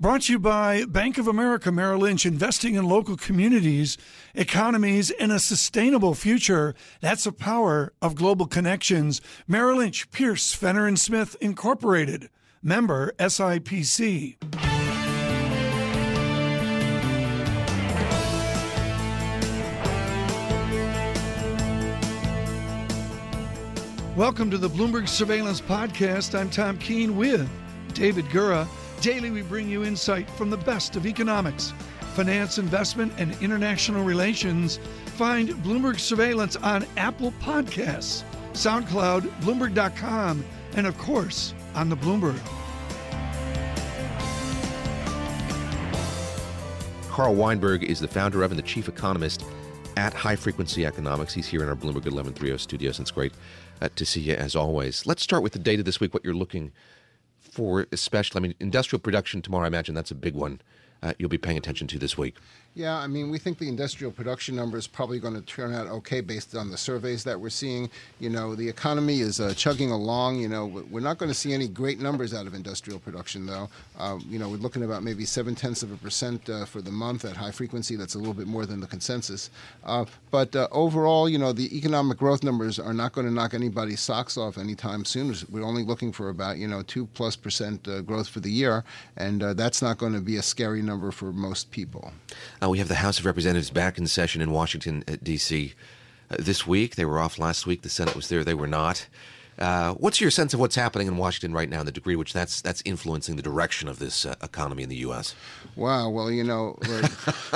Brought to you by Bank of America Merrill Lynch, investing in local communities, economies, and a sustainable future. That's the power of global connections. Merrill Lynch, Pierce, Fenner and Smith Incorporated, member SIPC. Welcome to the Bloomberg Surveillance Podcast. I'm Tom Keene with David Gura. Daily, we bring you insight from the best of economics, finance, investment, and international relations. Find Bloomberg Surveillance on Apple Podcasts, SoundCloud, Bloomberg.com, and of course, on the Bloomberg. Carl Weinberg is the founder of and the chief economist at High Frequency Economics. He's here in our Bloomberg 1130 studios, and it's great uh, to see you as always. Let's start with the data this week, what you're looking for, especially. I mean, industrial production tomorrow, I imagine that's a big one uh, you'll be paying attention to this week. Yeah, I mean, we think the industrial production number is probably going to turn out okay based on the surveys that we're seeing. You know, the economy is uh, chugging along. You know, we're not going to see any great numbers out of industrial production, though. Uh, you know, we're looking about maybe seven tenths of a percent uh, for the month at high frequency. That's a little bit more than the consensus. Uh, but uh, overall, you know, the economic growth numbers are not going to knock anybody's socks off anytime soon. We're only looking for about, you know, two plus percent uh, growth for the year, and that's not going to be a scary number for most people. We have the House of Representatives back in session in Washington, uh, D.C. Uh, this week. They were off last week. The Senate was there. They were not. Uh, what's your sense of what's happening in Washington right now, and the degree to which that's that's influencing the direction of this uh, economy in the U.S.? Wow. Well, you know,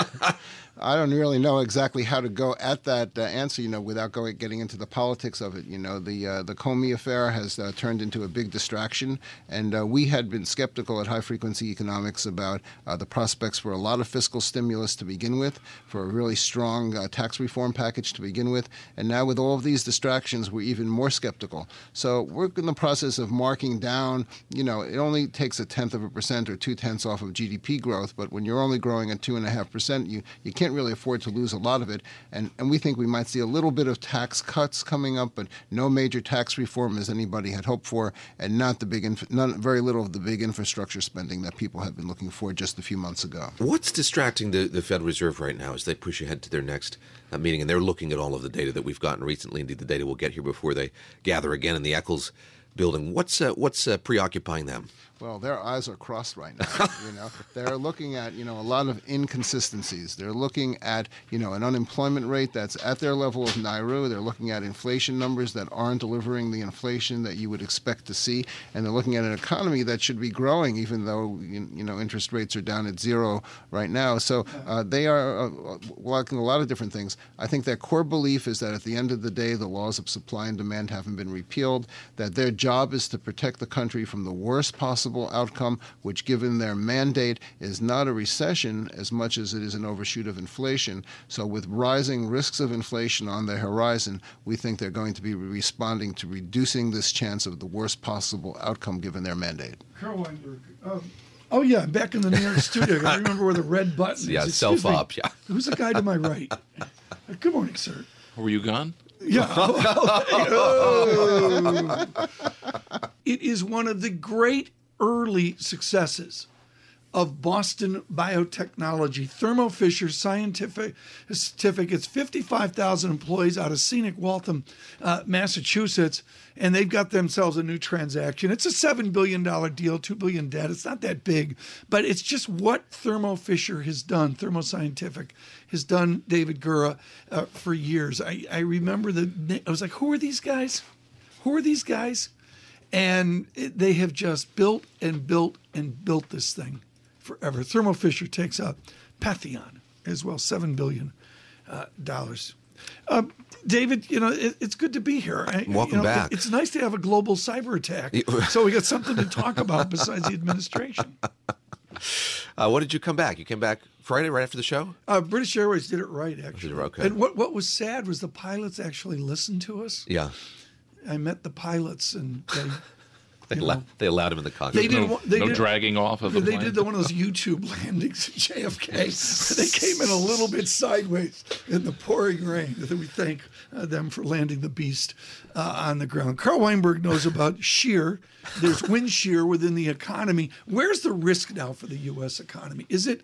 I don't really know exactly how to go at that uh, answer, you know, without going getting into the politics of it. You know, the uh, the Comey affair has uh, turned into a big distraction, and uh, we had been skeptical at High Frequency Economics about uh, the prospects for a lot of fiscal stimulus to begin with, for a really strong uh, tax reform package to begin with, and now with all of these distractions, we're even more skeptical. So we're in the process of marking down. You know, it only takes a tenth of a percent or two tenths off of GDP growth, but when you're only growing at two and a half percent, you you can't really afford to lose a lot of it. And, and we think we might see a little bit of tax cuts coming up, but no major tax reform as anybody had hoped for, and not the big, inf- none, very little of the big infrastructure spending that people have been looking for just a few months ago. What's distracting the, the Federal Reserve right now as they push ahead to their next uh, meeting? And they're looking at all of the data that we've gotten recently. Indeed, the data we'll get here before they gather again in the Eccles building. What's uh, what's uh, preoccupying them? Well, their eyes are crossed right now. you know, they're looking at you know a lot of inconsistencies. They're looking at you know an unemployment rate that's at their level of NAIRU. They're looking at inflation numbers that aren't delivering the inflation that you would expect to see, and they're looking at an economy that should be growing, even though you know interest rates are down at zero right now. So uh, they are uh, looking a lot of different things. I think their core belief is that at the end of the day, the laws of supply and demand haven't been repealed. That their job is to protect the country from the worst possible possible outcome, which, given their mandate, is not a recession as much as it is an overshoot of inflation. So, with rising risks of inflation on the horizon, we think they're going to be responding to reducing this chance of the worst possible outcome given their mandate. Carl Weinberg. Um, oh, yeah, back in the New York studio. I remember where the red button is. Yeah, self up. Yeah. Who's the guy to my right? Good morning, sir. Were you gone? Yeah. it is one of the great early successes of Boston biotechnology. Thermo Fisher Scientific, Scientific it's 55,000 employees out of scenic Waltham, uh, Massachusetts, and they've got themselves a new transaction. It's a $7 billion deal, 2 billion debt. It's not that big, but it's just what Thermo Fisher has done, Thermo Scientific has done David Gura uh, for years. I, I remember the, I was like, who are these guys? Who are these guys? And it, they have just built and built and built this thing forever. Thermo Fisher takes out Patheon as well, $7 billion. Uh, uh, David, you know, it, it's good to be here. Welcome you know, back. It, it's nice to have a global cyber attack. so we got something to talk about besides the administration. Uh, what did you come back? You came back Friday right after the show? Uh, British Airways did it right, actually. Okay. And what, what was sad was the pilots actually listened to us. Yeah. I met the pilots and they They, you allow, know. they allowed him in the They Congress. did No, they no did- dragging off of the They plane. did the, one of those YouTube landings at JFK. they came in a little bit sideways in the pouring rain. We thank uh, them for landing the beast uh, on the ground. Carl Weinberg knows about shear. There's wind shear within the economy. Where's the risk now for the U.S. economy? Is it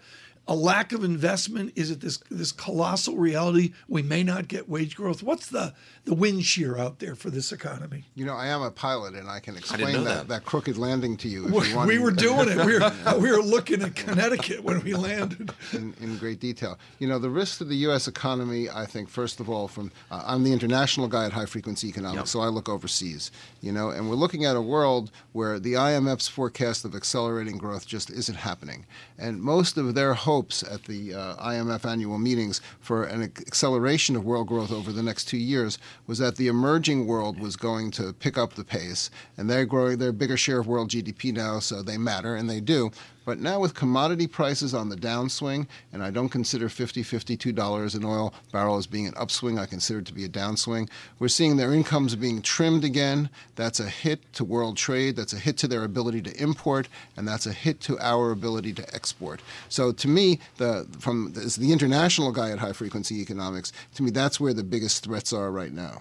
a lack of investment? Is it this this colossal reality we may not get wage growth? What's the the wind shear out there for this economy? You know, I am a pilot, and I can know explain that. that, crooked landing to you if We, you we were doing it. We were we were looking at Connecticut when we landed. in, in great detail. You know, the risks to the U.S. economy, I think, first of all, from uh, I'm the international guy at high frequency economics, Yep. so I look overseas. You know, and we're looking at a world where the IMF's forecast of accelerating growth just isn't happening, and most of their hopes at the uh, IMF annual meetings for an acceleration of world growth over the next two years was that the emerging world was going to pick up the pace, and they're growing. They're a bigger share of world GDP now, so they matter, and they do. But now with commodity prices on the downswing, and I don't consider 50 $52 an oil barrel as being an upswing, I consider it to be a downswing. We're seeing their incomes being trimmed again. That's a hit to world trade, that's a hit to their ability to import, and that's a hit to our ability to export. So to me, the from as the international guy at high frequency economics, to me that's where the biggest threats are right now.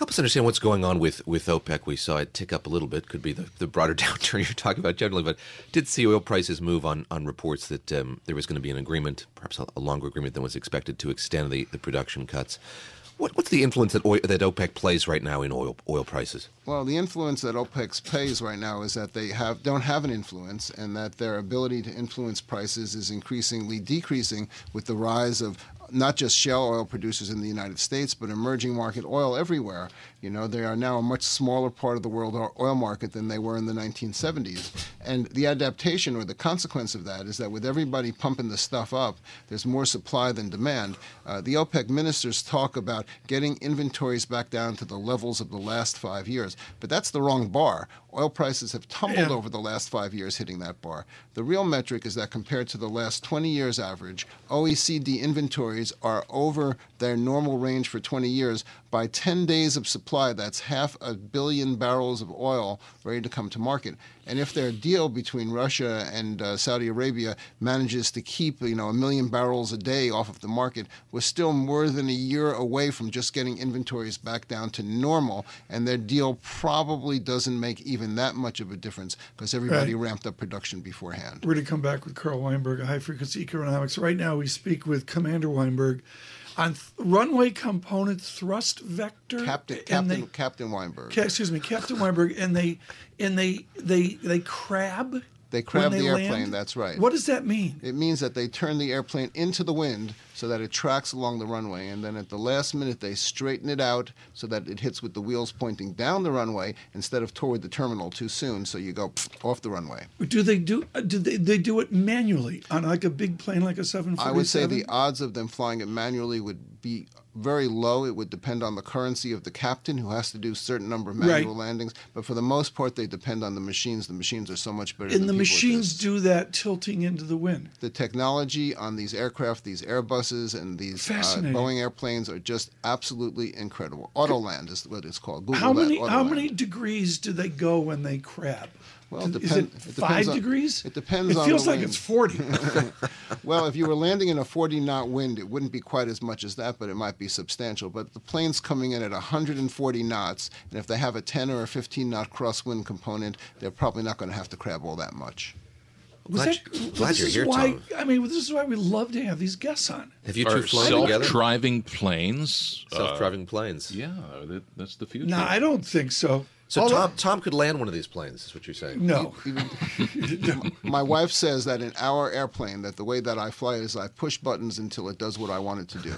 Help us understand what's going on with, with OPEC. We saw it tick up a little bit. Could be the, the broader downturn you're talking about generally, but did see oil prices move on, on reports that um, there was going to be an agreement, perhaps a, longer agreement than was expected, to extend the, the production cuts. What, what's the influence that, oil, that OPEC plays right now in oil oil prices? Well, the influence that OPEC pays right now is that they have don't have an influence, and that their ability to influence prices is increasingly decreasing with the rise of not just shale oil producers in the United States, but emerging market oil everywhere. You know, they are now a much smaller part of the world oil market than they were in the 1970s. And the adaptation or the consequence of that is that with everybody pumping the stuff up, there's more supply than demand. Uh, the OPEC ministers talk about getting inventories back down to the levels of the last five years, but that's the wrong bar. Oil prices have tumbled Yeah. over the last five years, hitting that bar. The real metric is that compared to the last 20 years average, OECD inventories are over their normal range for 20 years by 10 days of supply. That's half a billion barrels of oil ready to come to market. And if their deal between Russia and uh, Saudi Arabia manages to keep, you know, a million barrels a day off of the market, we're still more than a year away from just getting inventories back down to normal. And their deal probably doesn't make even that much of a difference because everybody Right. ramped up production beforehand. We're going to come back with Carl Weinberg, High Frequency Economics. Right now, we speak with Commander Weinberg on th- runway component thrust vector. Captain, Captain, they- Captain Weinberg. Ca- excuse me, Captain Weinberg, and they and they they they crab. They crab when the land? airplane, that's right. What does that mean? It means that they turn the airplane into the wind so that it tracks along the runway, and then at the last minute they straighten it out so that it hits with the wheels pointing down the runway instead of toward the terminal too soon. So you go off the runway. Do they do? uh, Do they, they do it manually on like a big plane, like a 747? I would say the odds of them flying it manually would be very low. It would depend on the currency of the captain, who has to do a certain number of manual Right. landings. But for the most part, they depend on the machines. The machines are so much better. and than the machines do that tilting into the wind. the technology on these aircraft, these Airbuses and these uh, Boeing airplanes are just absolutely incredible. Autoland is what it's called. Google How that, many how many degrees do they go when they crab? Well, it is depend- it it five on- degrees? it depends It on feels the like wind. it's forty. Well, if you were landing in a 40 knot wind, it wouldn't be quite as much as that, but it might be substantial. But the plane's coming in at 140 knots, and if they have a 10 or a 15 knot crosswind component, they're probably not going to have to crab all that much. Was Glad that- you, glad you're here, why, Tom. I mean, this is why we love to have these guests on. Have you two Are flown together? self-driving planes? uh, Self-driving planes. yeah, that, that's the future. No, I don't think so. So All Tom, Tom could land one of these planes. Is what you're saying? No. My wife says that in our airplane, that the way that I fly is I push buttons until it does what I want it to do,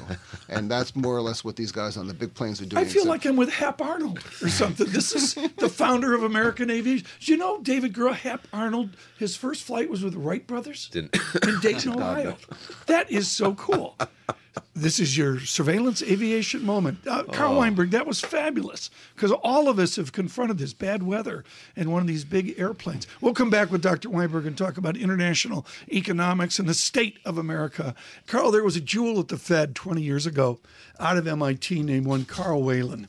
and that's more or less what these guys on the big planes are doing. I feel except- like I'm with Hap Arnold or something. This is the founder of American Aviation. Do you know David Gura, Hap Arnold? His first flight was with the Wright brothers Didn't. in Dayton, Ohio. That is so cool. This is your surveillance aviation moment. Uh, Carl Weinberg, that was fabulous because all of us have confronted this bad weather in one of these big airplanes. We'll come back with Dr. Weinberg and talk about international economics and the state of America. Carl, there was a jewel at the Fed 20 years ago out of MIT named one Karl Whelan.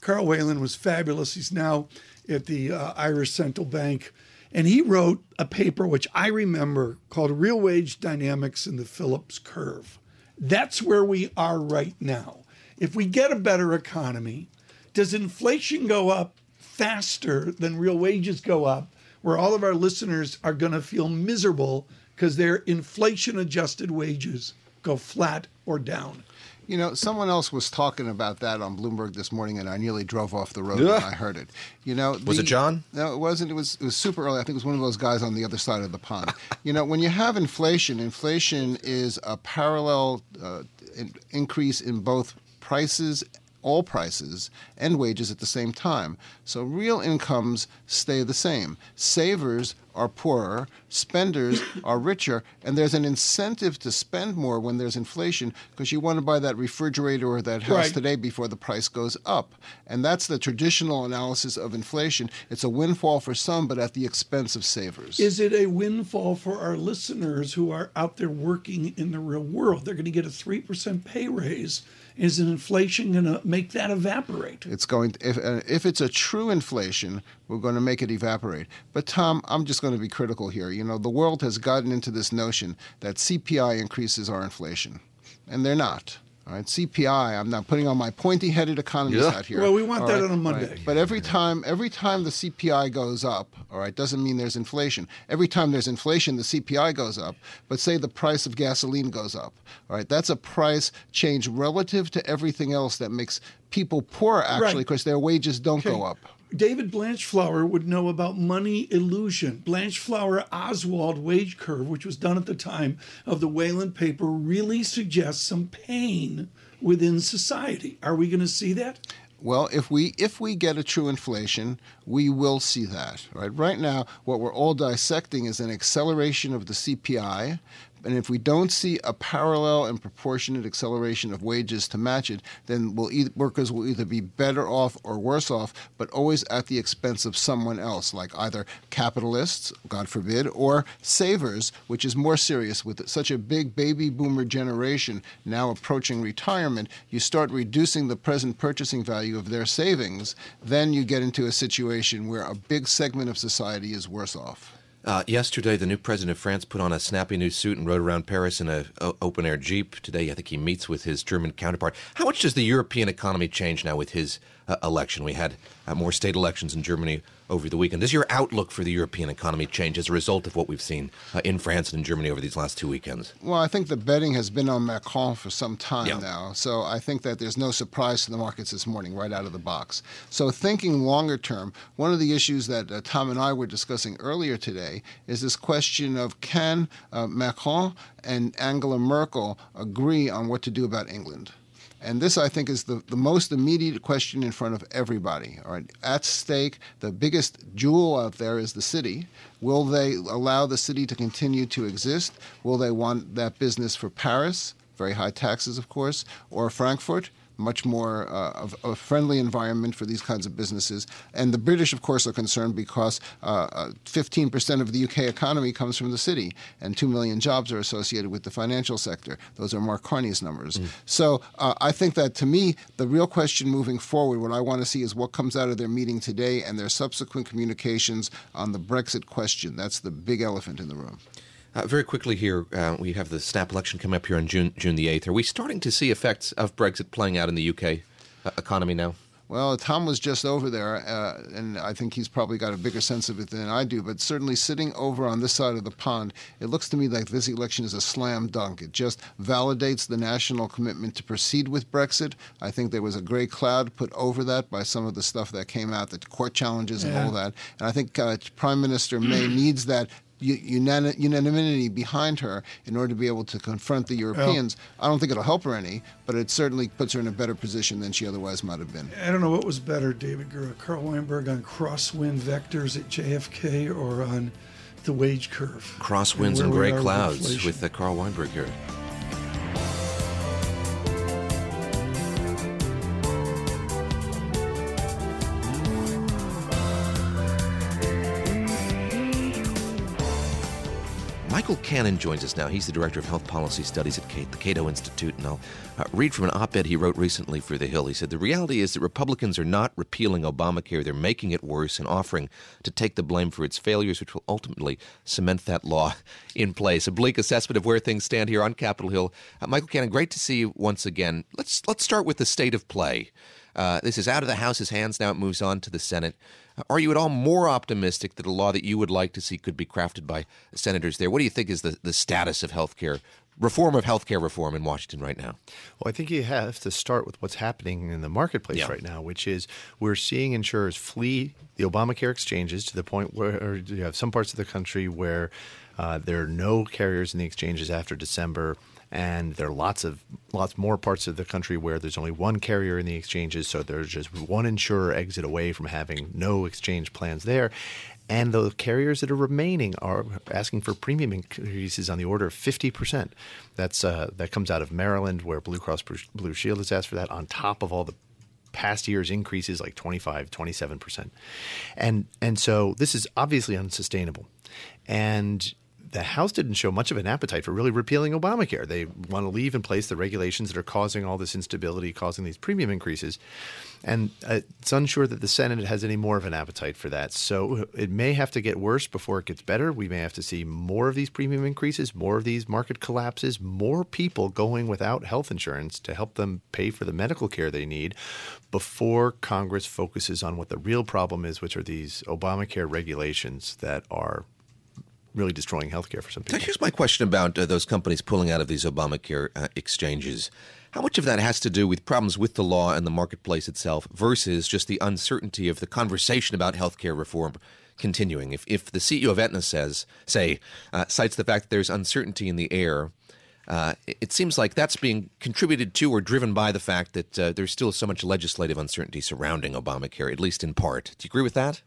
Karl Whelan was fabulous. He's now at the uh, Irish Central Bank. And he wrote a paper which I remember called Real Wage Dynamics in the Phillips Curve. That's where we are right now. If we get a better economy, does inflation go up faster than real wages go up, where all of our listeners are going to feel miserable because their inflation adjusted wages go flat or down? You know, someone else was talking about that on Bloomberg this morning, and I nearly drove off the road when I heard it. You know, Was it John? No, it wasn't. It was it was super early. I think it was one of those guys on the other side of the pond. you know, when you have inflation, inflation is a parallel uh, in- increase in both prices all prices and wages at the same time. So real incomes stay the same. Savers are poorer, spenders are richer, and there's an incentive to spend more when there's inflation because you want to buy that refrigerator or that house Right. today before the price goes up. And that's the traditional analysis of inflation. It's a windfall for some, but at the expense of savers. Is it a windfall for our listeners who are out there working in the real world? They're going to get a 3% pay raise. Is an inflation going to make that evaporate? It's going to, if uh, if it's a true inflation, we're going to make it evaporate. But Tom, I'm just going to be critical here. You know, the world has gotten into this notion that CPI increases our inflation, and they're not. All right, CPI. I'm not putting on my pointy-headed economist Yeah. hat here. Well, we want all that right? on a Monday. right. But every time, every time the CPI goes up, all right, doesn't mean there's inflation. Every time there's inflation, the CPI goes up. But say the price of gasoline goes up, all right, that's a price change relative to everything else that makes people poor actually Right. because their wages don't go up. David Blanchflower would know about money illusion. Blanchflower Oswald wage curve, which was done at the time of the Whelan paper, really suggests some pain within society. Are we going to see that? Well, if we if we get a true inflation, we will see that. Right. Right now, what we're all dissecting is an acceleration of the CPI. And if we don't see a parallel and proportionate acceleration of wages to match it, then we'll workers will either be better off or worse off, but always at the expense of someone else, like either capitalists, God forbid, or savers, which is more serious. With such a big baby boomer generation now approaching retirement, you start reducing the present purchasing value of their savings, then you get into a situation where a big segment of society is worse off. Uh, yesterday, the new president of France put on a snappy new suit and rode around Paris in an open air jeep. Today, I think he meets with his German counterpart. How much does the European economy change now with his uh, election? We had uh, more state elections in Germany over the weekend. Does your outlook for the European economy change as a result of what we've seen uh, in France and in Germany over these last two weekends? Well, I think the betting has been on Macron for some time Yeah. now. So I think that there's no surprise to the markets this morning, right out of the box. So thinking longer term, one of the issues that uh, Tom and I were discussing earlier today is this question of can uh, Macron and Angela Merkel agree on what to do about England? And this, I think, is the, the most immediate question in front of everybody. All right, at stake, the biggest jewel out there is the city. Will they allow the city to continue to exist? Will they want that business for Paris, very high taxes, of course, or Frankfurt? Much more uh, of a friendly environment for these kinds of businesses. And the British, of course, are concerned because uh, uh, 15% of the UK economy comes from the city, and 2 million jobs are associated with the financial sector. Those are Mark Carney's numbers. So uh, I think that to me, the real question moving forward, what I want to see is what comes out of their meeting today and their subsequent communications on the Brexit question. That's the big elephant in the room. Uh, very quickly here, uh, we have the snap election coming up here on June June the eighth. Are we starting to see effects of Brexit playing out in the UK uh, economy now? Well, Tom was just over there, uh, and I think he's probably got a bigger sense of it than I do. But certainly, sitting over on this side of the pond, it looks to me like this election is a slam dunk. It just validates the national commitment to proceed with Brexit. I think there was a gray cloud put over that by some of the stuff that came out, the court challenges and Yeah. all that. And I think uh, Prime Minister May needs that. U- Unanimity behind her in order to be able to confront the Europeans. I don't think it'll help her any, but it certainly puts her in a better position than she otherwise might have been. I don't know what was better, David Gura, Carl Weinberg on crosswind vectors at JFK or on the wage curve. Crosswinds where and gray clouds inflation. with the Carl Weinberg here. Michael Cannon joins us now. He's the Director of Health Policy Studies at the Cato Institute. And I'll uh, read from an op ed he wrote recently for The Hill. He said, The reality is that Republicans are not repealing Obamacare, they're making it worse and offering to take the blame for its failures, which will ultimately cement that law in place. A bleak assessment of where things stand here on Capitol Hill. Uh, Michael Cannon, great to see you once again. Let's, let's start with the state of play. Uh, this is out of the House's hands now. It moves on to the Senate. Are you at all more optimistic that a law that you would like to see could be crafted by senators there? What do you think is the, the status of health care, reform of health care reform in Washington right now? Well, I think you have to start with what's happening in the marketplace yeah. right now, which is we're seeing insurers flee the Obamacare exchanges to the point where you have some parts of the country where uh, there are no carriers in the exchanges after December and there are lots of lots more parts of the country where there's only one carrier in the exchanges, so there's just one insurer exit away from having no exchange plans there. And the carriers that are remaining are asking for premium increases on the order of 50%. That's uh, that comes out of Maryland, where Blue Cross Blue Shield has asked for that on top of all the past year's increases like 25 27% and and so this is obviously unsustainable and the House didn't show much of an appetite for really repealing Obamacare. They want to leave in place the regulations that are causing all this instability, causing these premium increases. And uh, it's unsure that the Senate has any more of an appetite for that. So it may have to get worse before it gets better. We may have to see more of these premium increases, more of these market collapses, more people going without health insurance to help them pay for the medical care they need before Congress focuses on what the real problem is, which are these Obamacare regulations that are really destroying healthcare for some people. Here's my question about uh, those companies pulling out of these Obamacare uh, exchanges. How much of that has to do with problems with the law and the marketplace itself versus just the uncertainty of the conversation about healthcare reform continuing? If, if the CEO of Aetna says, say, uh, cites the fact that there's uncertainty in the air, uh, it seems like that's being contributed to or driven by the fact that uh, there's still so much legislative uncertainty surrounding Obamacare, at least in part. Do you agree with that?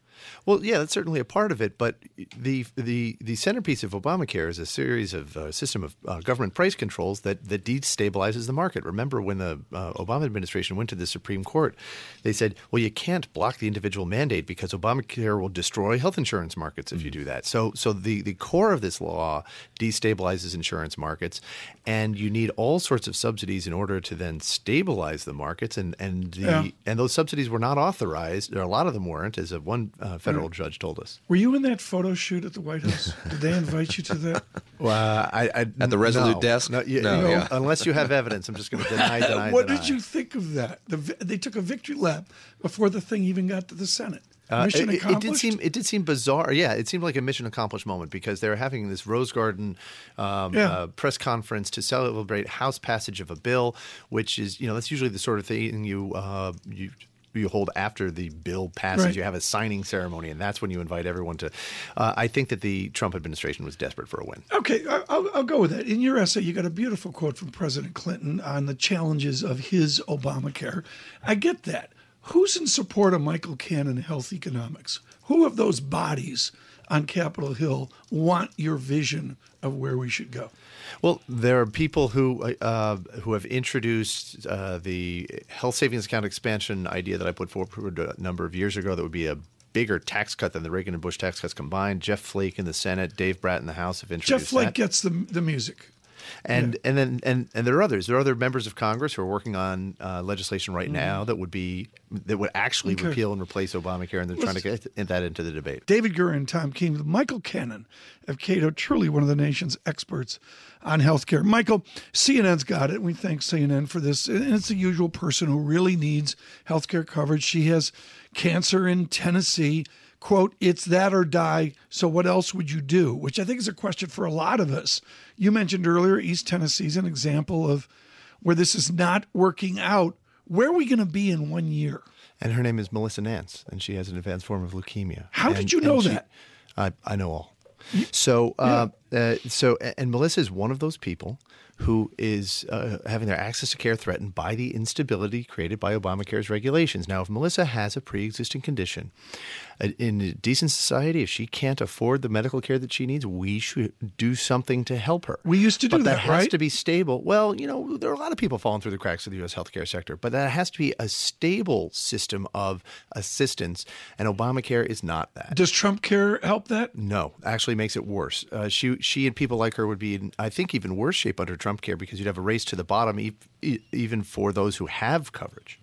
Well, yeah, that's certainly a part of it. But the the the centerpiece of Obamacare is a series of uh, system of uh, government price controls that that destabilizes the market. Remember when the uh, Obama administration went to the Supreme Court, they said, "Well, you can't block the individual mandate because Obamacare will destroy health insurance markets if you do that." So so the the core of this law destabilizes insurance markets, and you need all sorts of subsidies in order to then stabilize the markets. And and the yeah. and those subsidies were not authorized, or a lot of them weren't, as of one uh, federal judge told us. Were you in that photo shoot at the White House? Did they invite you to that? Well, I, I at the Resolute no, desk. No, you, no, you know, yeah. unless you have evidence, I'm just going to deny, deny. what deny. did you think of that? The, they took a victory lap before the thing even got to the Senate. Uh, mission it, accomplished. It did seem it did seem bizarre. Yeah, it seemed like a mission accomplished moment because they were having this Rose Garden um, yeah. uh, press conference to celebrate House passage of a bill, which is you know that's usually the sort of thing you uh, you you hold after the bill passes. Right. You have a signing ceremony, and that's when you invite everyone to. Uh, I think that the Trump administration was desperate for a win. Okay, I'll, I'll, go with that. In your essay, you got a beautiful quote from President Clinton on the challenges of his Obamacare. I get that. Who's in support of Michael Cannon health economics? Who of those bodies on Capitol Hill want your vision of where we should go? Well, there are people who uh, who have introduced uh, the health savings account expansion idea that I put forward a number of years ago. That would be a bigger tax cut than the Reagan and Bush tax cuts combined. Jeff Flake in the Senate, Dave Brat in the House have introduced. Jeff Flake that. gets the the music. And yeah. and then and and there are others. There are other members of Congress who are working on uh, legislation right mm. now that would be that would actually okay. repeal and replace Obamacare, and they're Let's, trying to get that into the debate. David and Tom Keene, Michael Cannon of Cato, truly one of the nation's experts on healthcare. Michael, CNN's got it. We thank CNN for this. And it's the usual person who really needs healthcare coverage. She has cancer in Tennessee quote, it's that or die. So what else would you do? Which I think is a question for a lot of us. You mentioned earlier East Tennessee is an example of where this is not working out. Where are we going to be in one year? And her name is Melissa Nance, and she has an advanced form of leukemia. How and, did you know that? I, I know all. So, uh, uh, so, and Melissa is one of those people who is uh, having their access to care threatened by the instability created by Obamacare's regulations. Now, if Melissa has a pre-existing condition, in a decent society, if she can't afford the medical care that she needs, we should do something to help her. We used to do but that, that has to be stable. Well, you know, there are a lot of people falling through the cracks of the U.S. healthcare sector, but that has to be a stable system of assistance, and Obamacare is not that. Does Trump care help that? No, actually makes it worse. Uh, she she she and people like her would be in, I think, even worse shape under Trump care because you'd have a race to the bottom, e- e- even for those who have coverage.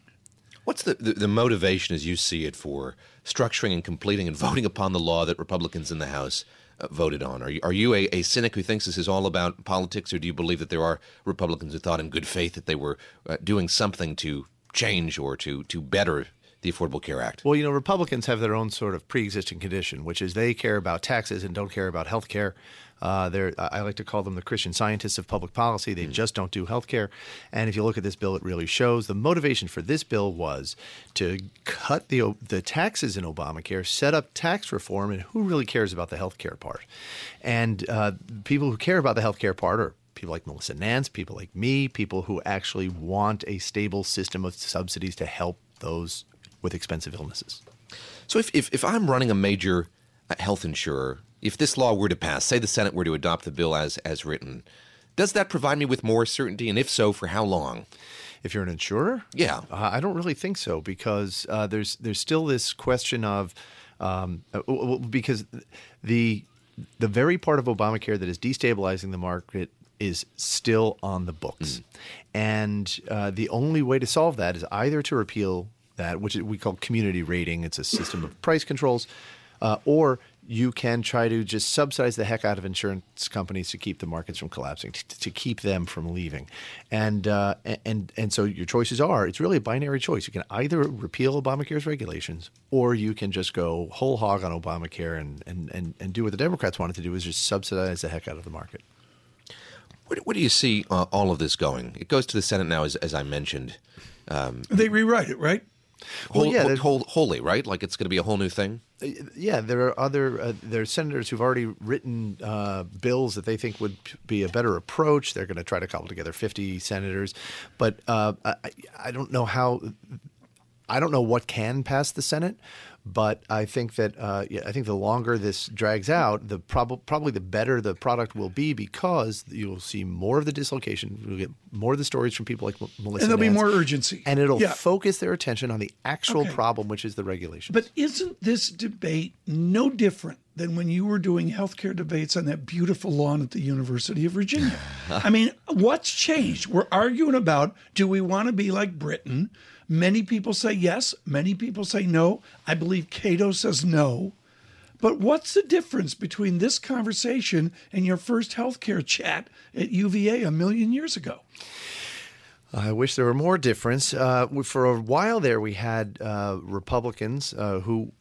What's the, the, the motivation, as you see it, for structuring and completing and voting upon the law that Republicans in the House uh, voted on? Are you, are you a, a cynic who thinks this is all about politics, or do you believe that there are Republicans who thought in good faith that they were uh, doing something to change or to, to better the Affordable Care Act? Well, you know, Republicans have their own sort of pre-existing condition, which is they care about taxes and don't care about health care. Uh, they're, I like to call them the Christian scientists of public policy. They just don't do health care. And if you look at this bill, it really shows. The motivation for this bill was to cut the, the taxes in Obamacare, set up tax reform, and who really cares about the health care part? And uh, people who care about the health care part are people like Melissa Nance, people like me, people who actually want a stable system of subsidies to help those with expensive illnesses. So if, if, if I'm running a major health insurer, if this law were to pass, say the Senate were to adopt the bill as, as written, does that provide me with more certainty? And if so, for how long? If you're an insurer, Yeah. uh, I don't really think so because uh, there's there's still this question of um, uh, because the the very part of Obamacare that is destabilizing the market is still on the books, and uh, the only way to solve that is either to repeal that, which we call community rating. It's a system of price controls, uh, or you can try to just subsidize the heck out of insurance companies to keep the markets from collapsing, to, to keep them from leaving, and uh, and and so your choices are. It's really a binary choice. You can either repeal Obamacare's regulations, or you can just go whole hog on Obamacare and and and, and do what the Democrats wanted to do, is just subsidize the heck out of the market. Where, where do you see uh, all of this going? It goes to the Senate now, as, as I mentioned. They rewrite it, right? Whole, yeah, whole, whole, wholly, right? Like it's going to be a whole new thing? Yeah, there are other uh, there are senators who've already written uh, bills that they think would be a better approach. They're going to try to cobble together fifty senators, but uh, I, I don't know how. I don't know what can pass the Senate, but I think that uh, yeah, I think the longer this drags out, the prob- probably the better the product will be because you'll see more of the dislocation. You'll get more of the stories from people like M- Melissa, And there'll be more urgency. and it'll Yeah. focus their attention on the actual Okay. problem, which is the regulation. But isn't this debate no different than when you were doing healthcare debates on that beautiful lawn at the University of Virginia? I mean, what's changed? We're arguing about do we want to be like Britain? Many people say yes, many people say no. I believe Cato says no. But what's the difference between this conversation and your first healthcare chat at UVA a million years ago? I wish there were more difference. Uh, for a while there, we had uh, Republicans uh, who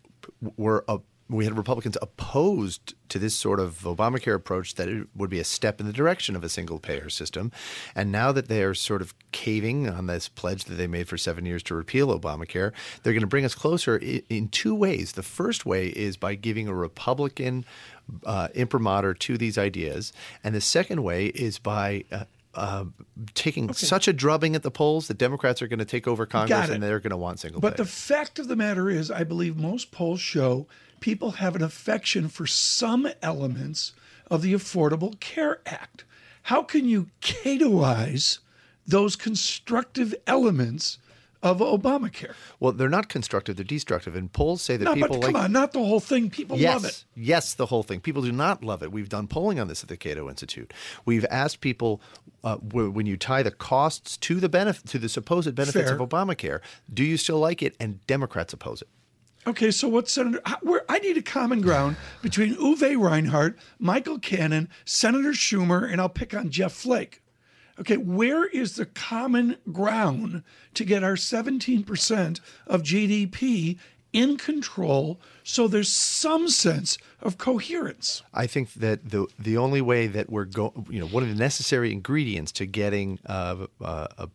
were we had Republicans opposed to this sort of Obamacare approach that it would be a step in the direction of a single payer system. And now that they are sort of caving on this pledge that they made for seven years to repeal Obamacare, they're going to bring us closer in, two ways. The first way is by giving a Republican uh, imprimatur to these ideas, and the second way is by uh, uh, taking such a drubbing at the polls that Democrats are going to take over Congress and they're going to want single But payer. the fact of the matter is, I believe most polls show people have an affection for some elements of the Affordable Care Act. How can you Catoize those constructive elements of Obamacare? well, they're not constructive; they're destructive. And polls say that No, people but come like on, not the whole thing. People yes, love it. yes, the whole thing. People do not love it. We've done polling on this at the Cato Institute. We've asked people uh, wh- when you tie the costs to the benefit to the supposed benefits Fair. of Obamacare, do you still like it? And Democrats oppose it. Okay, so what Senator? Where I need a common ground between Uwe Reinhardt, Michael Cannon, Senator Schumer, and I'll pick on Jeff Flake. Okay, where is the common ground to get our 17% of GDP in control so there's some sense of coherence? I think that the the only way that we're going, you know, one of the necessary ingredients to getting uh, uh, a,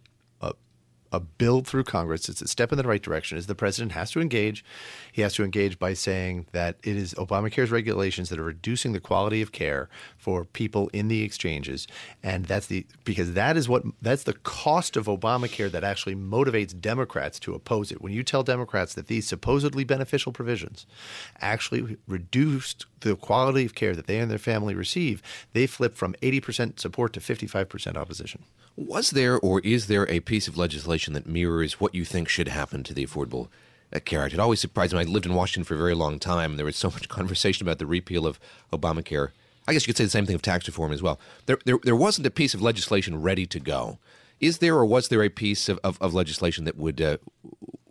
a bill through Congress, it's a step in the right direction, is the president has to engage. He has to engage by saying that it is Obamacare's regulations that are reducing the quality of care for people in the exchanges, and that's the because that is what that's the cost of Obamacare that actually motivates Democrats to oppose it. When you tell Democrats that these supposedly beneficial provisions actually reduced the quality of care that they and their family receive, they flip from 80% support to 55% opposition. Was there or is there a piece of legislation that mirrors what you think should happen to the Affordable uh, Care Act? It always surprised me. I lived in Washington for a very long time. and There was so much conversation about the repeal of Obamacare. I guess you could say the same thing of tax reform as well. There, there, there wasn't a piece of legislation ready to go. Is there, or was there a piece of, of, of legislation that would uh,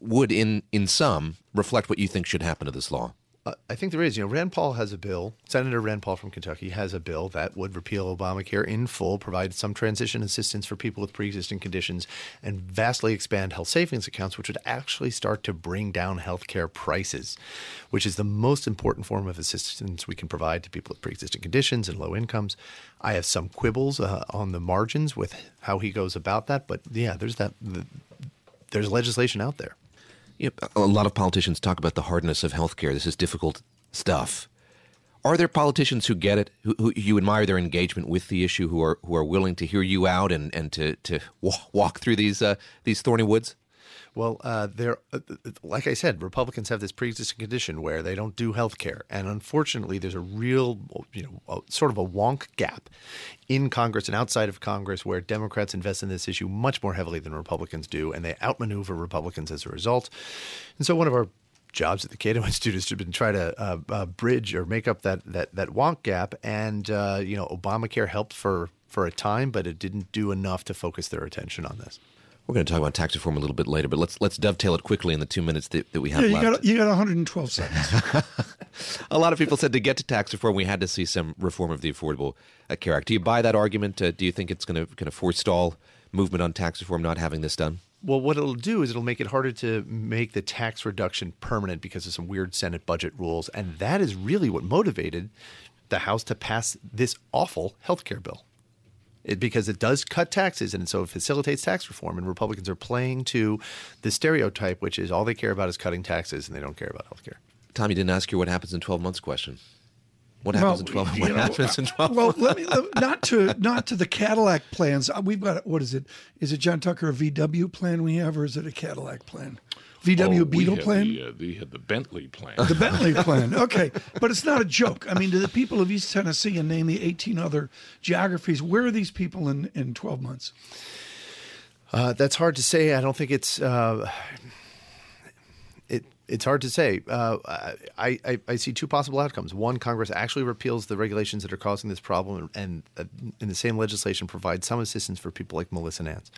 would in in some reflect what you think should happen to this law? Uh, I think there is. You know, Rand Paul has a bill. Senator Rand Paul from Kentucky has a bill that would repeal Obamacare in full, provide some transition assistance for people with pre-existing conditions, and vastly expand health savings accounts, which would actually start to bring down health care prices, which is the most important form of assistance we can provide to people with pre-existing conditions and low incomes. I have some quibbles uh, on the margins with how he goes about that, but yeah, there's that. The, there's legislation out there. Yep. A lot of politicians talk about the hardness of healthcare. This is difficult stuff. Are there politicians who get it, who, who, you admire their engagement with the issue, who are who are willing to hear you out and, and to, to walk through these uh, these thorny woods? Well, uh, there, uh, like I said, Republicans have this pre-existing condition where they don't do health care, and unfortunately, there's a real, you know, a, sort of a wonk gap in Congress and outside of Congress where Democrats invest in this issue much more heavily than Republicans do, and they outmaneuver Republicans as a result. And so, one of our jobs at the Cato Institute has been try to uh, uh, bridge or make up that that that wonk gap. And uh, you know, Obamacare helped for for a time, but it didn't do enough to focus their attention on this. We're going to talk about tax reform a little bit later, but let's let's dovetail it quickly in the two minutes that, that we have yeah, you left. Got, you got 112 seconds. a lot of people said to get to tax reform, we had to see some reform of the Affordable uh, Care Act. Do you buy that argument? Uh, do you think it's going to kind of forestall movement on tax reform not having this done? Well, what it'll do is it'll make it harder to make the tax reduction permanent because of some weird Senate budget rules. And that is really what motivated the House to pass this awful health care bill it, because it does cut taxes and so it facilitates tax reform. And Republicans are playing to the stereotype, which is all they care about is cutting taxes and they don't care about health care. Tom, you didn't ask your what happens in 12 months question. What happens well, in 12 What know, happens in 12 Well, let me, let, not to not to the Cadillac plans. Uh, we've got what is it? Is it John Tucker a VW plan we have or is it a Cadillac plan? VW oh, Beetle plan? The, uh, the, the Bentley plan. The Bentley plan. Okay. But it's not a joke. I mean, to the people of East Tennessee and name the 18 other geographies, where are these people in, in 12 months? Uh, that's hard to say. I don't think it's. Uh, it, it's hard to say. Uh, I, I, I, see two possible outcomes. One, Congress actually repeals the regulations that are causing this problem, and, and uh, in the same legislation provides some assistance for people like Melissa Nance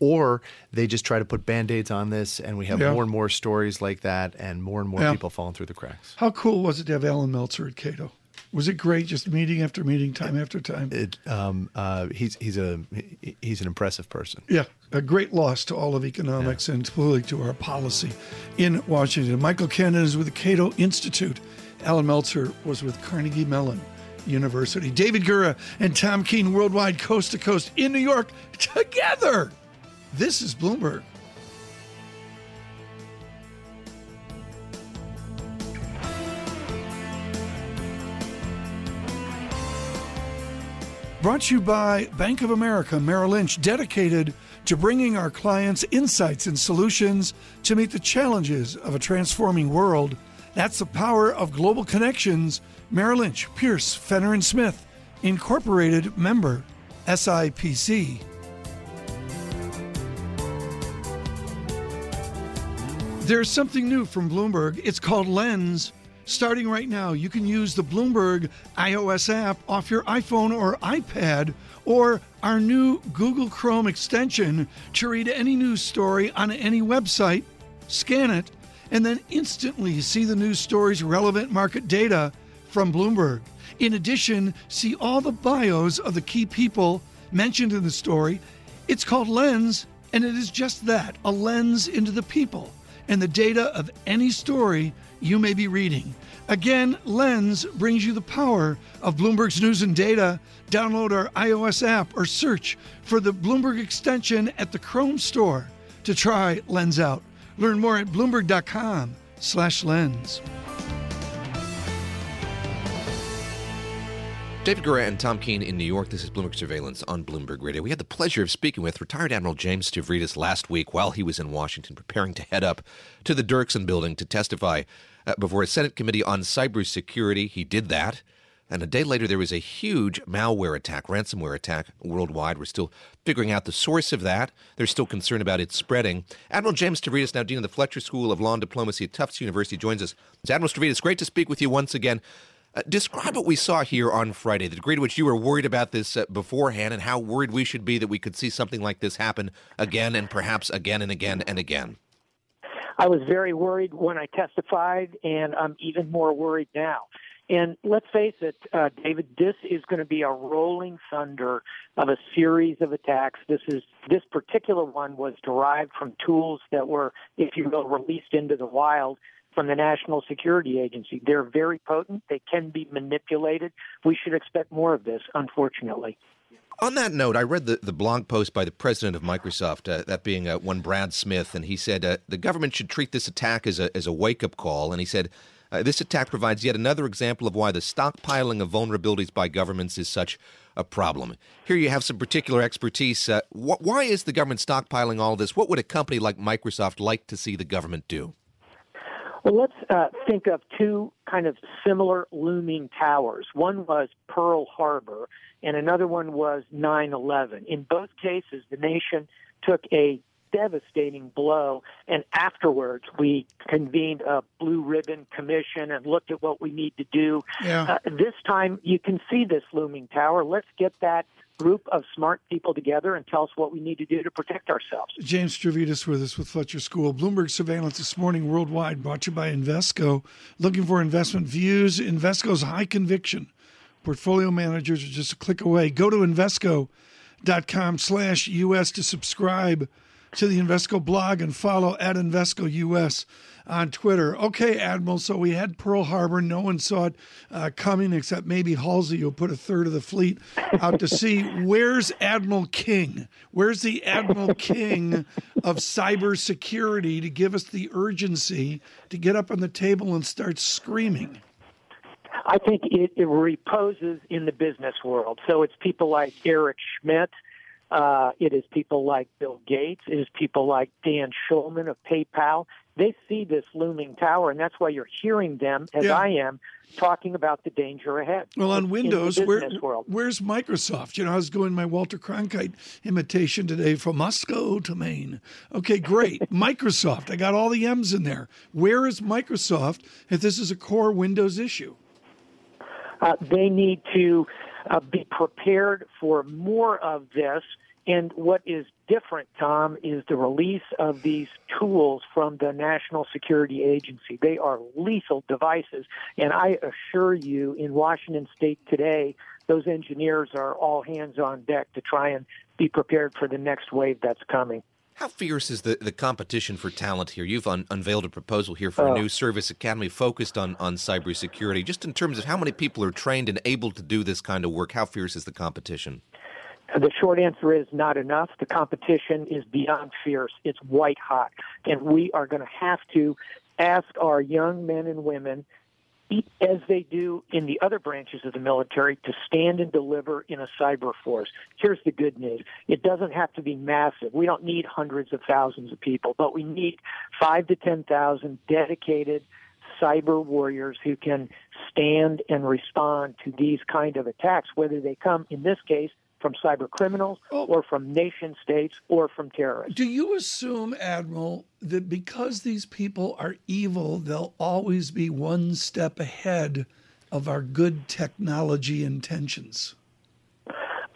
or they just try to put band-aids on this and we have yeah. more and more stories like that and more and more yeah. people falling through the cracks how cool was it to have Allan meltzer at cato was it great just meeting after meeting time after time it, um, uh, he's, he's, a, he's an impressive person yeah a great loss to all of economics yeah. and clearly to our policy in washington michael cannon is with the cato institute Allan meltzer was with carnegie mellon University. David Gura and Tom Keene worldwide, coast to coast in New York together. This is Bloomberg. Brought to you by Bank of America Merrill Lynch, dedicated to bringing our clients insights and solutions to meet the challenges of a transforming world. That's the power of global connections. Merrill Lynch, Pierce, Fenner and Smith, Incorporated member, SIPC. There's something new from Bloomberg. It's called Lens. Starting right now, you can use the Bloomberg iOS app off your iPhone or iPad or our new Google Chrome extension to read any news story on any website, scan it, and then instantly see the news story's relevant market data from Bloomberg. In addition, see all the bios of the key people mentioned in the story. It's called Lens, and it is just that a lens into the people and the data of any story you may be reading. Again, Lens brings you the power of Bloomberg's news and data. Download our iOS app or search for the Bloomberg extension at the Chrome store to try Lens out. Learn more at bloomberg.com/lens. David Gura and Tom Keene in New York. This is Bloomberg Surveillance on Bloomberg Radio. We had the pleasure of speaking with retired Admiral James Stavridis last week while he was in Washington preparing to head up to the Dirksen building to testify uh, before a Senate committee on cybersecurity. He did that. And a day later, there was a huge malware attack, ransomware attack worldwide. We're still figuring out the source of that. There's still concern about it spreading. Admiral James Stavridis, now Dean of the Fletcher School of Law and Diplomacy at Tufts University, joins us. Admiral Stavridis, great to speak with you once again. Uh, describe what we saw here on Friday, the degree to which you were worried about this uh, beforehand, and how worried we should be that we could see something like this happen again and perhaps again and again and again. I was very worried when I testified, and I'm even more worried now. And let's face it, uh, David, this is going to be a rolling thunder of a series of attacks. This is this particular one was derived from tools that were, if you will, released into the wild from the National Security Agency. They're very potent. They can be manipulated. We should expect more of this, unfortunately. On that note, I read the, the blog post by the president of Microsoft, uh, that being uh, one Brad Smith, and he said uh, the government should treat this attack as a, as a wake up call. And he said uh, this attack provides yet another example of why the stockpiling of vulnerabilities by governments is such a problem. Here you have some particular expertise. Uh, wh- why is the government stockpiling all this? What would a company like Microsoft like to see the government do? Well, let's uh, think of two kind of similar looming towers. One was Pearl Harbor, and another one was 9 11. In both cases, the nation took a devastating blow. And afterwards, we convened a blue ribbon commission and looked at what we need to do. Yeah. Uh, this time, you can see this looming tower. Let's get that group of smart people together and tell us what we need to do to protect ourselves. James Stavridis with us with Fletcher School. Bloomberg Surveillance this morning worldwide brought to you by Invesco. Looking for investment views? Invesco's high conviction. Portfolio managers are just a click away. Go to Invesco.com slash US to subscribe to the Invesco blog and follow at Invesco US on Twitter. Okay, Admiral. So we had Pearl Harbor. No one saw it uh, coming except maybe Halsey, who put a third of the fleet out to sea. Where's Admiral King? Where's the Admiral King of cybersecurity to give us the urgency to get up on the table and start screaming? I think it, it reposes in the business world. So it's people like Eric Schmidt. Uh, it is people like Bill Gates. It is people like Dan Schulman of PayPal. They see this looming tower, and that's why you're hearing them, as Yeah. I am, talking about the danger ahead. Well, on Windows, where, where's Microsoft? You know, I was doing my Walter Cronkite imitation today from Moscow to Maine. Okay, great. Microsoft. I got all the M's in there. Where is Microsoft if this is a core Windows issue? uh, they need to uh, be prepared for more of this. And what is different, Tom, is the release of these tools from the National Security Agency. They are lethal devices. And I assure you, in Washington State today, those engineers are all hands on deck to try and be prepared for the next wave that's coming. How fierce is the, the competition for talent here? You've un- unveiled a proposal here for a Oh. new service academy focused on, on cybersecurity. Just in terms of how many people are trained and able to do this kind of work, how fierce is the competition? The short answer is not enough. The competition is beyond fierce. It's white hot. And we are going to have to ask our young men and women, as they do in the other branches of the military, to stand and deliver in a cyber force. Here's the good news it doesn't have to be massive. We don't need hundreds of thousands of people, but we need five to 10,000 dedicated cyber warriors who can stand and respond to these kind of attacks, whether they come, in this case, from cyber criminals Oh. or from nation states or from terrorists. Do you assume, Admiral, that because these people are evil, they'll always be one step ahead of our good technology intentions?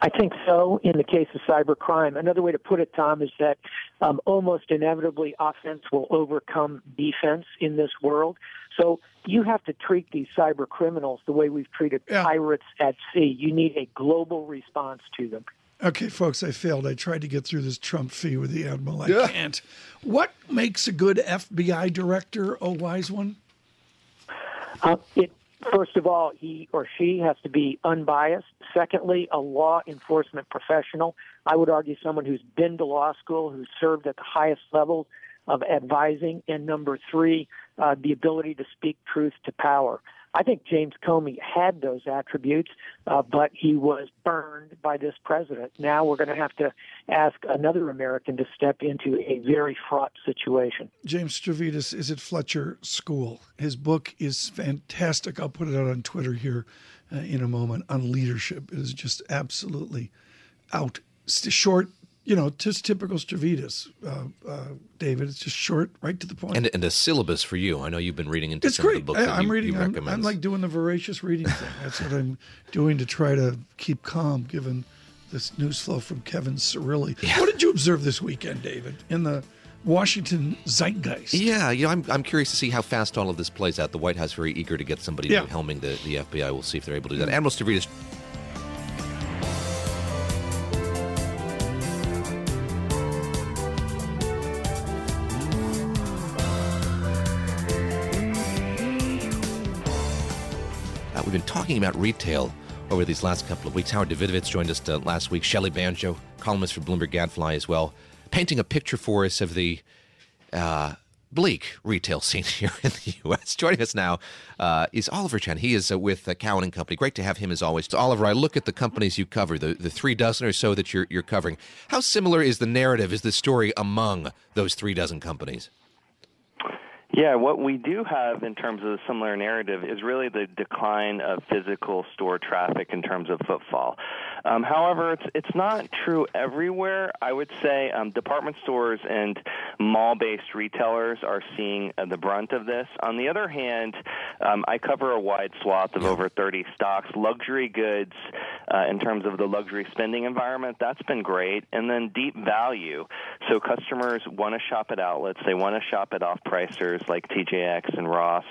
I think so in the case of cybercrime. Another way to put it, Tom, is that um, almost inevitably offense will overcome defense in this world. So you have to treat these cyber criminals the way we've treated Yeah. pirates at sea. You need a global response to them. Okay, folks, I failed. I tried to get through this Trump fee with the Admiral. I Yeah. can't. What makes a good FBI director, a wise one? Uh, it, first of all, he or she has to be unbiased. Secondly, a law enforcement professional. I would argue someone who's been to law school, who's served at the highest levels of advising. And number three, uh, the ability to speak truth to power. I think James Comey had those attributes, uh, but he was burned by this president. Now we're going to have to ask another American to step into a very fraught situation. James Stavridis is at Fletcher School. His book is fantastic. I'll put it out on Twitter here uh, in a moment on leadership. It is just absolutely out. Short, you know, just typical Stavridis, uh, uh, David. It's just short, right to the point. And, and a syllabus for you. I know you've been reading into it's some great. of the books I, that I'm you, reading. you I'm. I'm like doing the voracious reading thing. That's what I'm doing to try to keep calm, given this news flow from Kevin Cirilli. What did you observe this weekend, David, in the Washington zeitgeist? Yeah, you know, I'm, I'm curious to see how fast all of this plays out. The White House very eager to get somebody Yeah. helming the, the FBI. We'll see if they're able to do that. Admiral Stavridis, talking about retail over these last couple of weeks. Howard Davidowitz joined us uh, last week. Shelley Banjo, columnist for Bloomberg Gadfly as well, painting a picture for us of the uh, bleak retail scene here in the U.S. Joining us now uh, is Oliver Chen. He is uh, with uh, Cowen Company. Great to have him as always. So, Oliver, I look at the companies you cover, the, the three dozen or so that you're, you're covering. How similar is the narrative, is the story among those three dozen companies? Yeah, what we do have in terms of the similar narrative is really the decline of physical store traffic in terms of footfall. Um, however, it's it's not true everywhere. I would say um, department stores and mall-based retailers are seeing uh, the brunt of this. On the other hand, um, I cover a wide swath of over 30 stocks. Luxury goods, uh, in terms of the luxury spending environment, that's been great. And then deep value. So customers want to shop at outlets. They want to shop at off-pricers like TJX and Ross.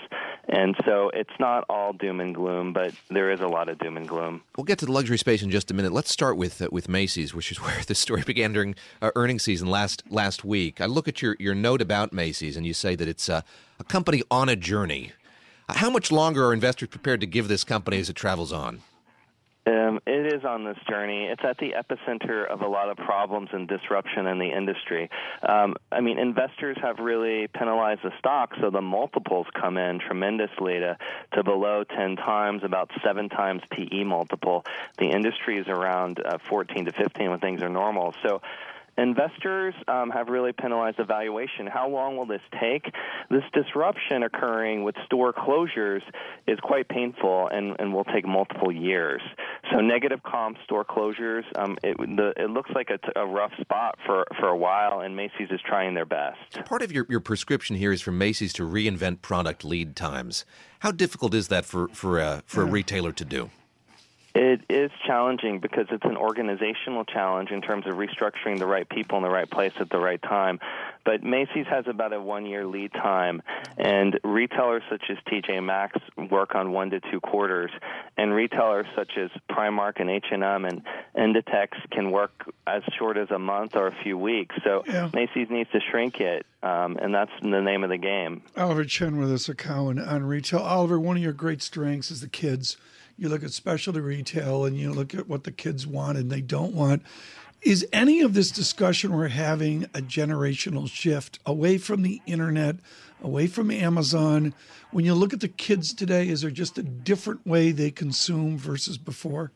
And so it's not all doom and gloom, but there is a lot of doom and gloom. We'll get to the luxury space in just a minute. Let's start with uh, with Macy's, which is where the story began during uh, earnings season last last week. I look at your, your note about Macy's, and you say that it's uh, a company on a journey. How much longer are investors prepared to give this company as it travels on? Um, it is on this journey. It's at the epicenter of a lot of problems and disruption in the industry. Um, I mean, investors have really penalized the stock, so the multiples come in tremendously to, to below 10 times, about 7 times PE multiple. The industry is around uh, 14 to 15 when things are normal. So investors um, have really penalized the valuation. How long will this take? This disruption occurring with store closures is quite painful and, and will take multiple years. So negative comp store closures, um, it, the, it looks like a, t- a rough spot for, for a while, and Macy's is trying their best. Part of your, your prescription here is for Macy's to reinvent product lead times. How difficult is that for for a, for a retailer to do? It is challenging because it's an organizational challenge in terms of restructuring the right people in the right place at the right time. But Macy's has about a one year lead time, and retailers such as TJ Maxx work on one to two quarters, and retailers such as Primark and H&M and Inditex can work as short as a month or a few weeks. So Yeah. Macy's needs to shrink it, um, and that's the name of the game. Oliver Chen with us at Cowen on retail. Oliver, one of your great strengths is the kids. You look at specialty retail and you look at what the kids want and they don't want. Is any of this discussion we're having a generational shift away from the internet, away from Amazon? When you look at the kids today, is there just a different way they consume versus before?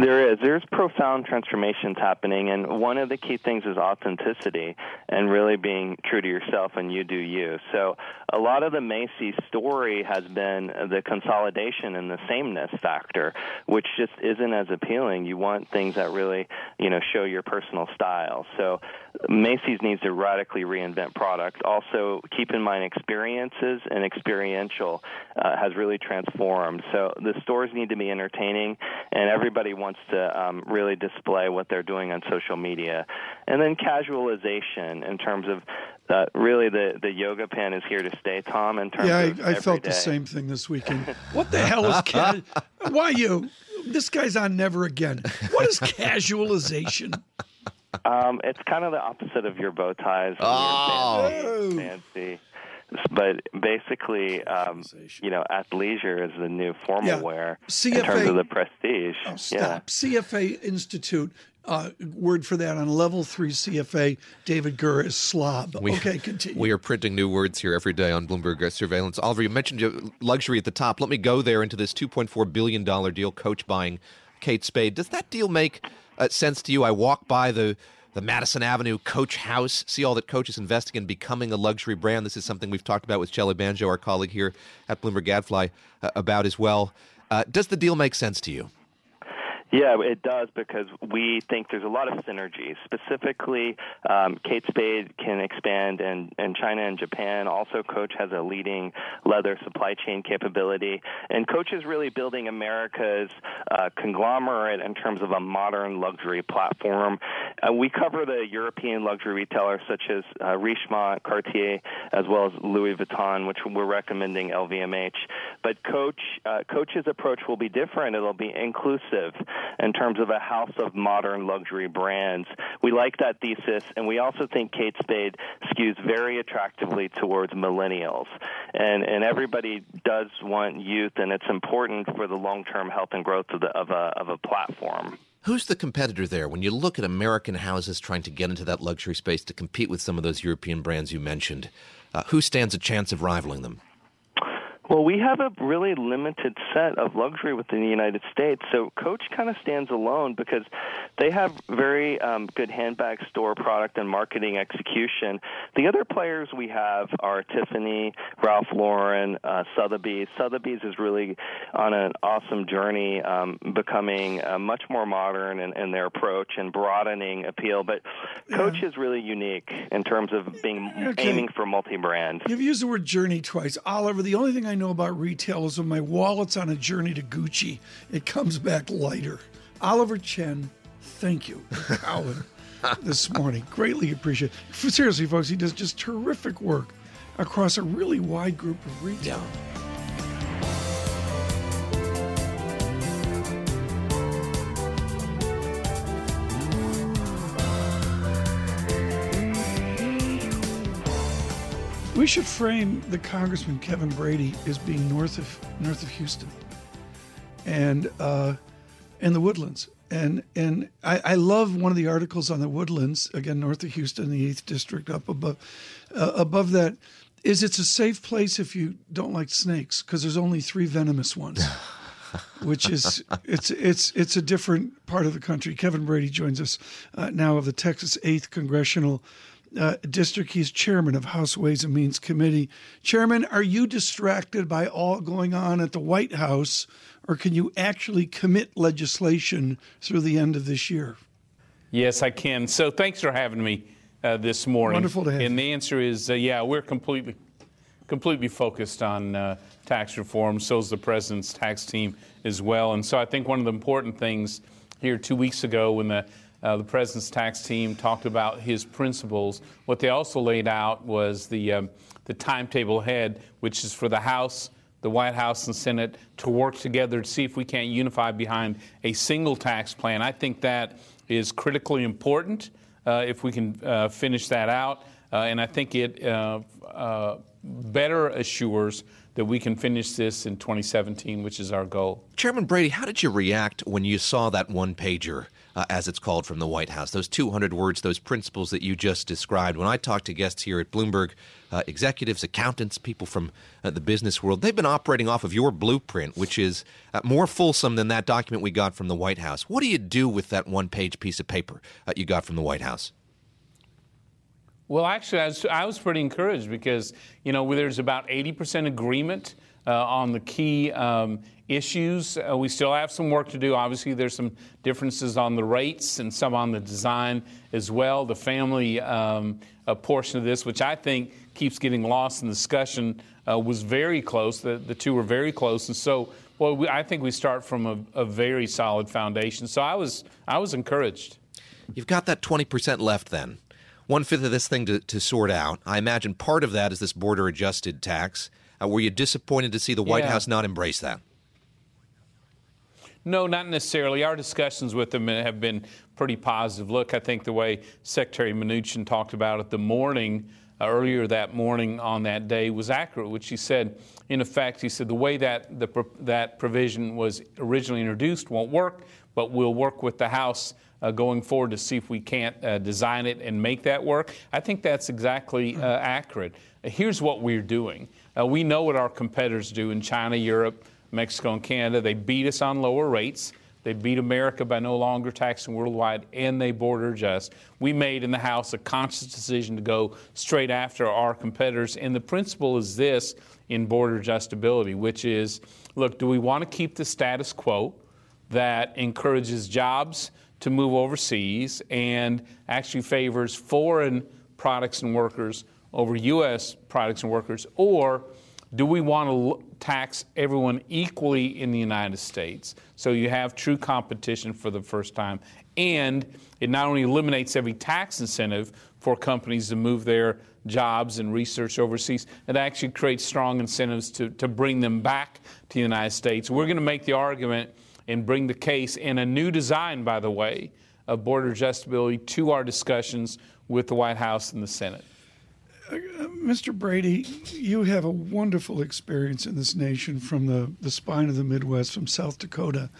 There is. There's profound transformations happening, and one of the key things is authenticity and really being true to yourself and you do you. So, a lot of the Macy's story has been the consolidation and the sameness factor, which just isn't as appealing. You want things that really, you know, show your personal style. So, Macy's needs to radically reinvent product. Also, keep in mind experiences and experiential uh, has really transformed. So, the stores need to be entertaining, and everybody wants to um, really display what they're doing on social media. And then casualization in terms of uh, really the, the yoga pen is here to stay, Tom, in terms Yeah, of I, I felt the same thing this weekend. What the hell is ca- Why you? This guy's on never again. What is casualization? Um, it's kind of the opposite of your bow ties. and Oh. your fancy, fancy. But basically, um, you know, athleisure is the new formal Yeah. wear in terms of the prestige. Oh, Yeah. stop. CFA Institute. Uh, word for that on level three CFA. David Gura is slob. okay, continue. We are printing new words here every day on Bloomberg uh, Surveillance. Oliver, you mentioned uh, luxury at the top. Let me go there into this $2.4 billion deal, Coach buying Kate Spade. Does that deal make uh, sense to you? I walk by the, the Madison Avenue Coach House, see all that Coach is investing in becoming a luxury brand. This is something we've talked about with Shelley Banjo, our colleague here at Bloomberg Gadfly, uh, about as well. Uh, does the deal make sense to you? Yeah, it does because we think there's a lot of synergies. Specifically, um, Kate Spade can expand in, in China and Japan. Also, Coach has a leading leather supply chain capability. And Coach is really building America's uh, conglomerate in terms of a modern luxury platform. Uh, we cover the European luxury retailers such as uh, Richemont, Cartier, as well as Louis Vuitton, which we're recommending LVMH. But Coach, uh, Coach's approach will be different. It'll be inclusive in terms of a house of modern luxury brands. We like that thesis, and we also think Kate Spade skews very attractively towards millennials. And, and everybody does want youth, and it's important for the long term health and growth of, the, of, a, of a platform. Who's the competitor there? When you look at American houses trying to get into that luxury space to compete with some of those European brands you mentioned, uh, who stands a chance of rivaling them? Well, we have a really limited set of luxury within the United States. So Coach kind of stands alone because they have very um, good handbag store product and marketing execution. The other players we have are Tiffany, Ralph Lauren, uh, Sotheby's. Sotheby's is really on an awesome journey, um, becoming uh, much more modern in, in, their approach and broadening appeal. But Coach yeah. is really unique in terms of being okay. aiming for multi-brand. You've used the word journey twice, Oliver. The only thing I know about retail is when my wallet's on a journey to Gucci, it comes back lighter. Oliver Chen, thank you calling this morning. Greatly appreciate it. Seriously, folks, he does just terrific work across a really wide group of retail. Yeah. Should frame the Congressman Kevin Brady as being north of north of Houston, and uh, and the Woodlands. And and I, I, love one of the articles on the Woodlands again, north of Houston, the eighth district, up above uh, above that. Is it's a safe place if you don't like snakes because there's only three venomous ones. which is it's it's it's a different part of the country. Kevin Brady joins us uh, now of the Texas Eighth Congressional uh, district. He's chairman of House Ways and Means Committee. Chairman, are you distracted by all going on at the White House, or can you actually commit legislation through the end of this year? Yes, I can. So thanks for having me uh, this morning. Wonderful to have And the answer is uh, yeah, we're completely completely focused on uh, tax reform. So is the president's tax team as well. And so I think one of the important things here two weeks ago when the uh, the president's tax team talked about his principles. What they also laid out was the, um, the timetable ahead, which is for the House, the White House, and Senate to work together to see if we can't unify behind a single tax plan. I think that is critically important uh, if we can uh, finish that out. Uh, and I think it uh, better assures that we can finish this in 2017, which is our goal. Chairman Brady, how did you react when you saw that one pager? Uh, as it's called from the White House. Those 200 words, those principles that you just described. When I talk to guests here at Bloomberg, uh, executives, accountants, people from uh, the business world, they've been operating off of your blueprint, which is uh, more fulsome than that document we got from the White House. What do you do with that one page piece of paper uh, you got from the White House? Well, actually, I was, I was pretty encouraged because, you know, there's about 80% agreement uh, on the key um, issues. Uh, we still have some work to do. Obviously, there's some differences on the rates and some on the design as well. The family um, portion of this, which I think keeps getting lost in discussion, uh, was very close. The, the two were very close, and so well, we, I think we start from a, a very solid foundation. So I was I was encouraged. You've got that 20% left then. One fifth of this thing to, to sort out. I imagine part of that is this border adjusted tax. Uh, were you disappointed to see the White yeah. House not embrace that? No, not necessarily. Our discussions with them have been pretty positive. Look, I think the way Secretary Mnuchin talked about it the morning, uh, earlier that morning on that day, was accurate, which he said, in effect, he said the way that, the, that provision was originally introduced won't work, but we'll work with the House. Uh, going forward to see if we can't uh, design it and make that work. I think that's exactly uh, accurate. Here's what we're doing. Uh, we know what our competitors do in China, Europe, Mexico and Canada. They beat us on lower rates. They beat America by no longer taxing worldwide, and they border adjust. We made in the House a conscious decision to go straight after our competitors, and the principle is this in border adjustability, which is look, do we want to keep the status quo? that encourages jobs to move overseas and actually favors foreign products and workers over U.S. products and workers? Or do we want to tax everyone equally in the United States so you have true competition for the first time? And it not only eliminates every tax incentive for companies to move their jobs and research overseas, it actually creates strong incentives to, to bring them back to the United States. We're going to make the argument and bring the case in a new design, by the way, of border adjustability to our discussions with the White House and the Senate. Mr. Brady, you have a wonderful experience in this nation from the, the spine of the Midwest, from South Dakota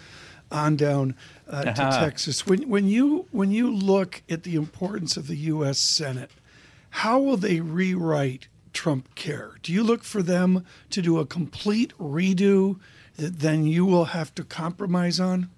on down uh, uh-huh. to Texas. When, when, you, when you look at the importance of the U.S. Senate, how will they rewrite Trump Care? Do you look for them to do a complete redo that then you will have to compromise on?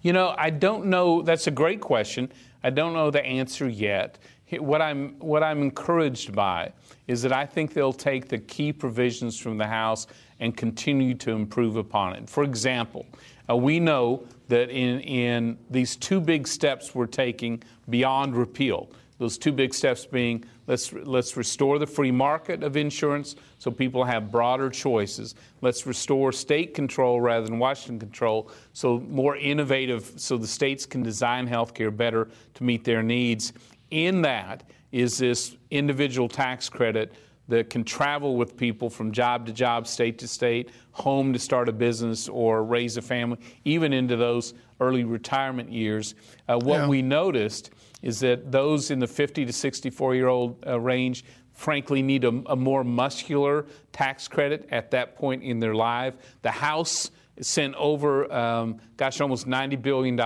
You know, I don't know. That's a great question. I don't know the answer yet. What I'm, what I'm encouraged by is that I think they'll take the key provisions from the House and continue to improve upon it. For example, uh, we know that in, in these two big steps we're taking beyond repeal, those two big steps being let's, let's restore the free market of insurance so people have broader choices. Let's restore state control rather than Washington control, so more innovative, so the states can design healthcare better to meet their needs. In that is this individual tax credit that can travel with people from job to job, state to state, home to start a business or raise a family, even into those early retirement years. Uh, what yeah. we noticed is that those in the 50 to 64 year old uh, range frankly need a, a, more muscular tax credit at that point in their life. The House sent over, um, gosh, almost $90 billion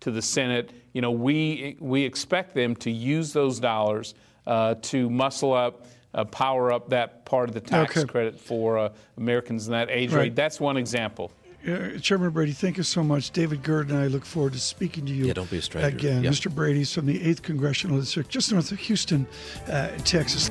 to the Senate. You know, we, we expect them to use those dollars uh, to muscle up uh, power up that part of the tax okay. credit for uh, Americans in that age right. rate. That's one example. Uh, Chairman Brady, thank you so much. David Gura and I look forward to speaking to you. Yeah, don't be a stranger. Again, yep. Mr. Brady's from the 8th Congressional District, just north of Houston, uh, Texas.